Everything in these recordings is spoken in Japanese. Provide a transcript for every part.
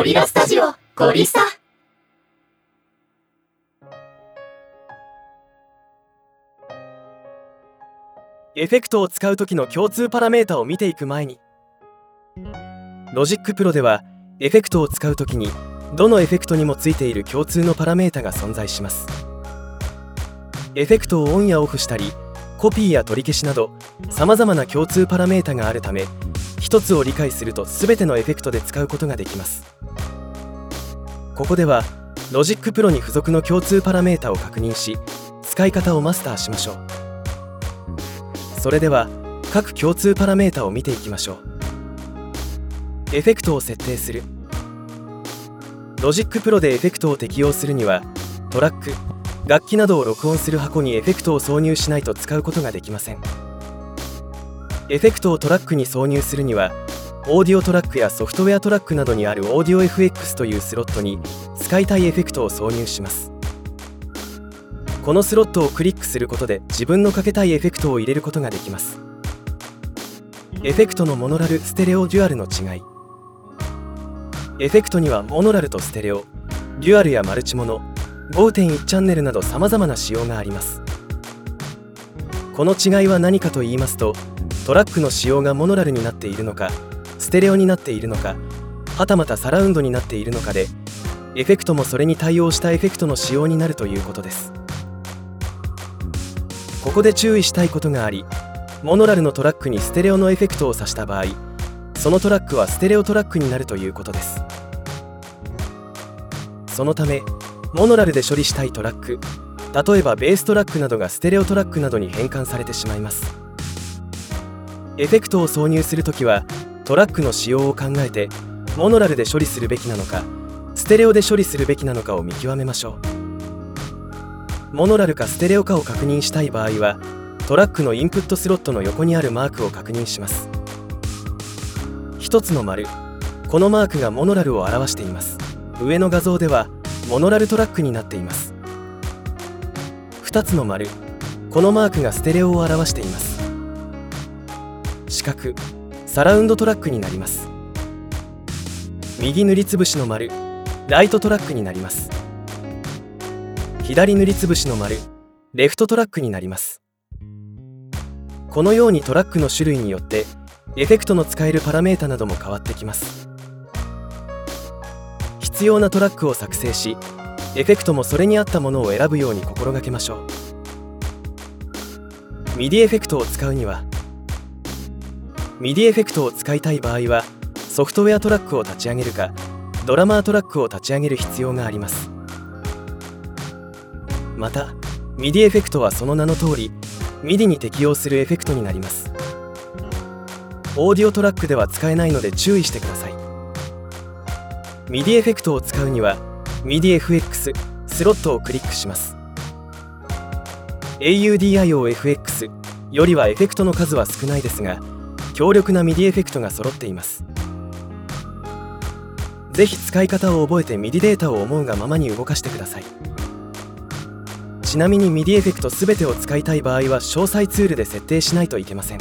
ゴリラスタジオゴリスタ。エフェクトを使う時の共通パラメータを見ていく前に。 Logic Pro ではエフェクトを使う時にどのエフェクトにもついている共通のパラメータが存在します。エフェクトをオンやオフしたりコピーや取り消しなど様々な共通パラメータがあるため一つを理解すると全てのエフェクトで使うことができます。ここでは Logic Pro に付属の共通パラメータを確認し使い方をマスターしましょう。それでは各共通パラメータを見ていきましょう。エフェクトを設定する。 Logic Pro でエフェクトを適用するにはトラック楽器などを録音する箱にエフェクトを挿入しないと使うことができません。エフェクトをトラックに挿入するにはオーディオトラックやソフトウェアトラックなどにあるオーディオ FX というスロットに使いたいエフェクトを挿入します。このスロットをクリックすることで自分のかけたいエフェクトを入れることができます。エフェクトのモノラルステレオデュアルの違い。エフェクトにはモノラルとステレオデュアルやマルチモノ5.1チャンネルなど様々な仕様があります。この違いは何かと言いますとトラックの仕様がモノラルになっているのかステレオになっているのかはたまたサラウンドになっているのかでエフェクトもそれに対応したエフェクトの仕様になるということです。ここで注意したいことがありモノラルのトラックにステレオのエフェクトを挿した場合そのトラックはステレオトラックになるということです。そのためモノラルで処理したいトラック例えばベーストラックなどがステレオトラックなどに変換されてしまいます。エフェクトを挿入するときはトラックの仕様を考えてモノラルで処理するべきなのかステレオで処理するべきなのかを見極めましょう。モノラルかステレオかを確認したい場合はトラックのインプットスロットの横にあるマークを確認します。1つの丸このマークがモノラルを表しています。上の画像ではモノラルトラックになっています。2つの丸このマークがステレオを表しています。四角サラウンドトラックになります。右塗りつぶしの丸ライトトラックになります。左塗りつぶしの丸レフトトラックになります。このようにトラックの種類によってエフェクトの使えるパラメータなども変わってきます。必要なトラックを作成しエフェクトもそれに合ったものを選ぶように心がけましょう。MIDI エフェクトを使うには MIDI エフェクトを使いたい場合はソフトウェアトラックを立ち上げるかドラマートラックを立ち上げる必要があります。また MIDI エフェクトはその名の通り MIDI に適用するエフェクトになります。オーディオトラックでは使えないので注意してください。MIDI エフェクトを使うには MIDIFX スロットをクリックします。AUDIOFX よりはエフェクトの数は少ないですが強力な MIDI エフェクトが揃っています。ぜひ使い方を覚えて MIDI データを思うがままに動かしてください。ちなみに MIDI エフェクト全てを使いたい場合は詳細ツールで設定しないといけません。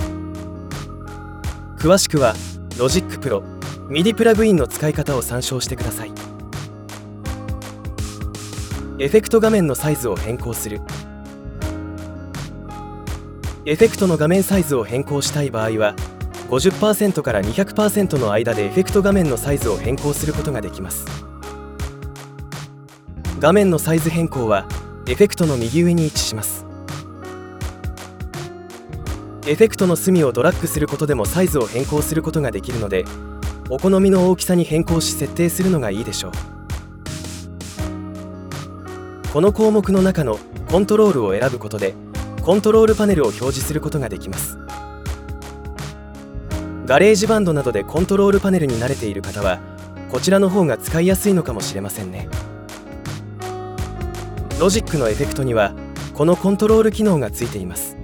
詳しくは Logic Pro MIDI プラグインの使い方を参照してください。エフェクト画面のサイズを変更する。エフェクトの画面サイズを変更したい場合は50%から200%の間でエフェクト画面のサイズを変更することができます。画面のサイズ変更はエフェクトの右上に位置します。エフェクトの隅をドラッグすることでもサイズを変更することができるのでお好みの大きさに変更し設定するのがいいでしょう。この項目の中のコントロールを選ぶことでコントロールパネルを表示することができます。 GarageBand などでコントロールパネルに慣れている方はこちらの方が使いやすいのかもしれませんね。ロジックのエフェクトにはこのコントロール機能がついています。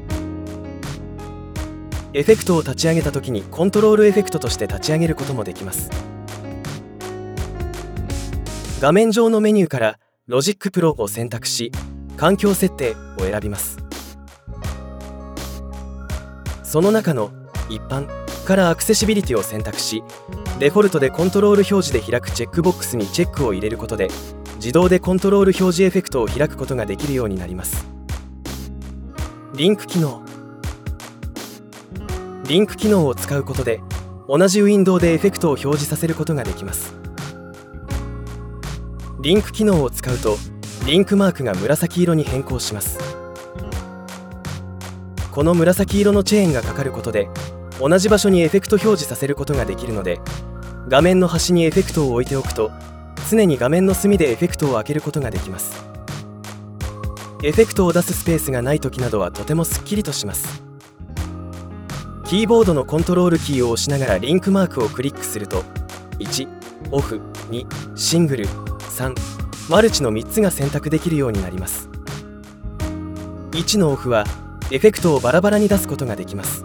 エフェクトを立ち上げた時にコントロールエフェクトとして立ち上げることもできます。画面上のメニューからLogic Pro を選択し環境設定を選びます。その中の一般からアクセシビリティを選択しデフォルトでコントロール表示で開くチェックボックスにチェックを入れることで自動でコントロール表示エフェクトを開くことができるようになります。リンク機能。リンク機能を使うことで同じウィンドウでエフェクトを表示させることができます。リンク機能を使うとリンクマークが紫色に変更します。この紫色のチェーンがかかることで同じ場所にエフェクト表示させることができるので画面の端にエフェクトを置いておくと常に画面の隅でエフェクトを開けることができます。エフェクトを出すスペースがない時などはとてもすっきりとします。キーボードのコントロールキーを押しながらリンクマークをクリックすると1オフ2シングル3マルチの3つが選択できるようになります。1のオフはエフェクトをバラバラに出すことができます。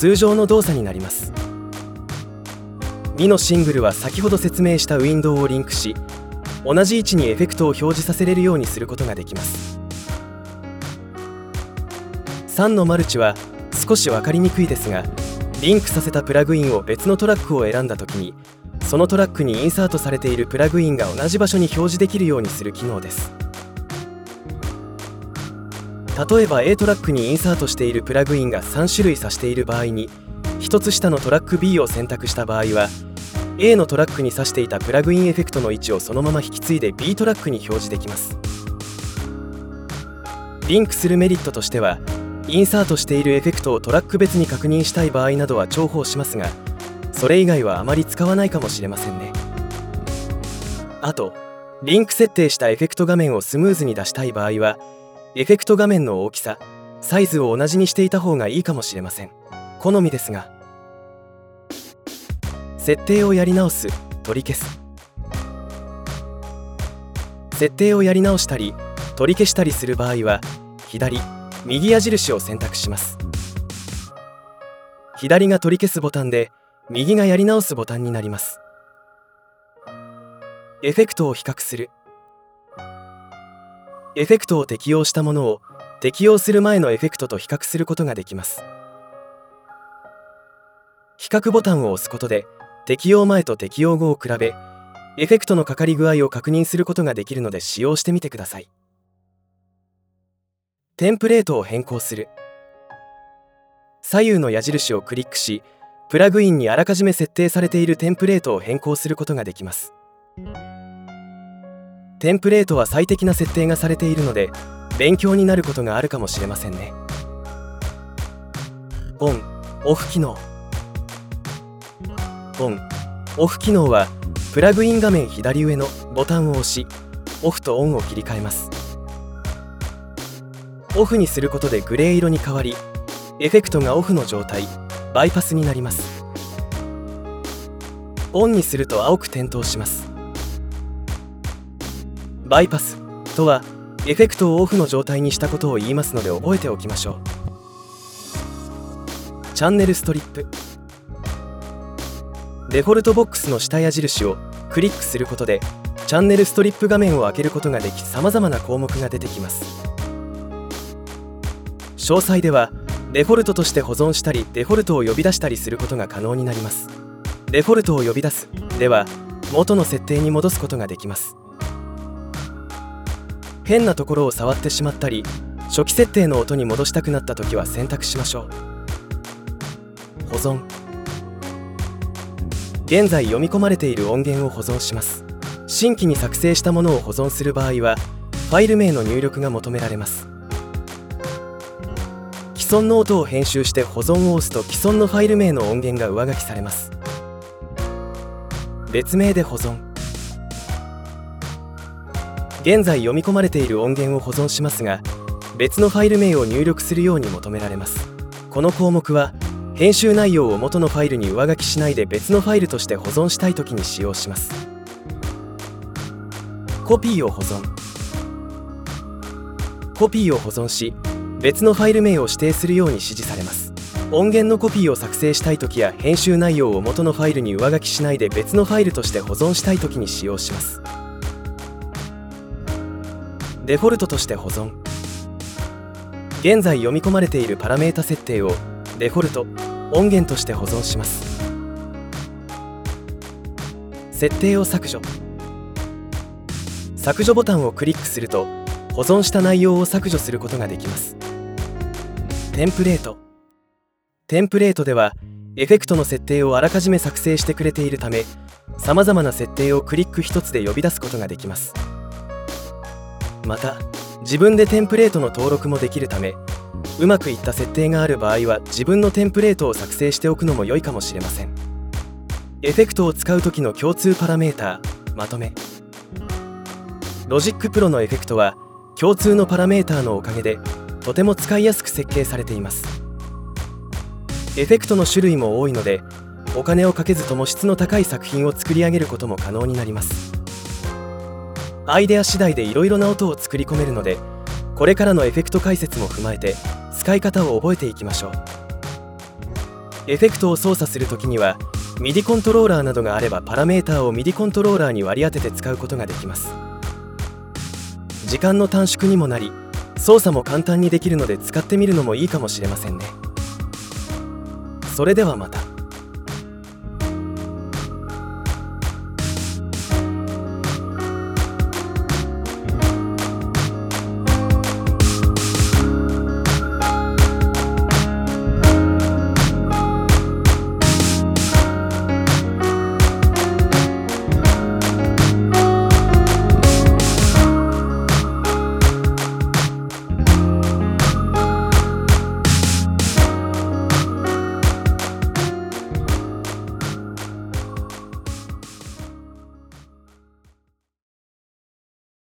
通常の動作になります。2のシングルは先ほど説明したウィンドウをリンクし同じ位置にエフェクトを表示させれるようにすることができます。3のマルチは少し分かりにくいですがリンクさせたプラグインを別のトラックを選んだ時にそのトラックにインサートされているプラグインが同じ場所に表示できるようにする機能です。例えば A トラックにインサートしているプラグインが3種類指している場合に1つ下のトラック B を選択した場合は A のトラックに指していたプラグインエフェクトの位置をそのまま引き継いで B トラックに表示できます。リンクするメリットとしてはインサートしているエフェクトをトラック別に確認したい場合などは重宝しますがそれ以外はあまり使わないかもしれませんね。あとリンク設定したエフェクト画面をスムーズに出したい場合はエフェクト画面の大きさサイズを同じにしていた方がいいかもしれません。好みですが。設定をやり直す取り消す。設定をやり直したり取り消したりする場合は左右矢印を選択します。左が取り消すボタンで右がやり直すボタンになります。エフェクトを比較する。エフェクトを適用したものを適用する前のエフェクトと比較することができます。比較ボタンを押すことで適用前と適用後を比べエフェクトのかかり具合を確認することができるので使用してみてください。テンプレートを変更する。左右の矢印をクリックしプラグインにあらかじめ設定されているテンプレートを変更することができます。テンプレートは最適な設定がされているので勉強になることがあるかもしれませんね。オン。オフ機能。オン。オフ機能はプラグイン画面左上のボタンを押しオフとオンを切り替えます。オフにすることでグレー色に変わりエフェクトがオフの状態バイパスになります。オンにすると青く点灯します。バイパスとはエフェクトをオフの状態にしたことを言いますので覚えておきましょう。チャンネルストリップ。デフォルトボックスの下矢印をクリックすることでチャンネルストリップ画面を開けることができ様々な項目が出てきます。詳細ではデフォルトとして保存したりデフォルトを呼び出したりすることが可能になります。デフォルトを呼び出す。では元の設定に戻すことができます。変なところを触ってしまったり初期設定の音に戻したくなった時は選択しましょう。保存。現在読み込まれている音源を保存します。新規に作成したものを保存する場合はファイル名の入力が求められます。既存の音を編集して保存を押すと既存のファイル名の音源が上書きされます。別名で保存。現在読み込まれている音源を保存しますが別のファイル名を入力するように求められます。この項目は編集内容を元のファイルに上書きしないで別のファイルとして保存したいときに使用します。コピーを保存。コピーを保存し別のファイル名を指定するように指示されます。音源のコピーを作成したい時や編集内容を元のファイルに上書きしないで別のファイルとして保存したい時に使用します。デフォルトとして保存。現在読み込まれているパラメータ設定をデフォルト音源として保存します。設定を削除。削除ボタンをクリックすると保存した内容を削除することができます。テンプレート。テンプレートではエフェクトの設定をあらかじめ作成してくれているためさまざまな設定をクリック一つで呼び出すことができます。また自分でテンプレートの登録もできるためうまくいった設定がある場合は自分のテンプレートを作成しておくのも良いかもしれません。エフェクトを使う時の共通パラメータまとめ。 Logic Pro のエフェクトは共通のパラメータのおかげでとても使いやすく設計されています。エフェクトの種類も多いのでお金をかけずとも質の高い作品を作り上げることも可能になります。アイデア次第でいろいろな音を作り込めるのでこれからのエフェクト解説も踏まえて使い方を覚えていきましょう。エフェクトを操作するときには MIDI コントローラーなどがあればパラメータを MIDI コントローラーに割り当てて使うことができます。時間の短縮にもなり操作も簡単にできるので使ってみるのもいいかもしれませんね。それではまた。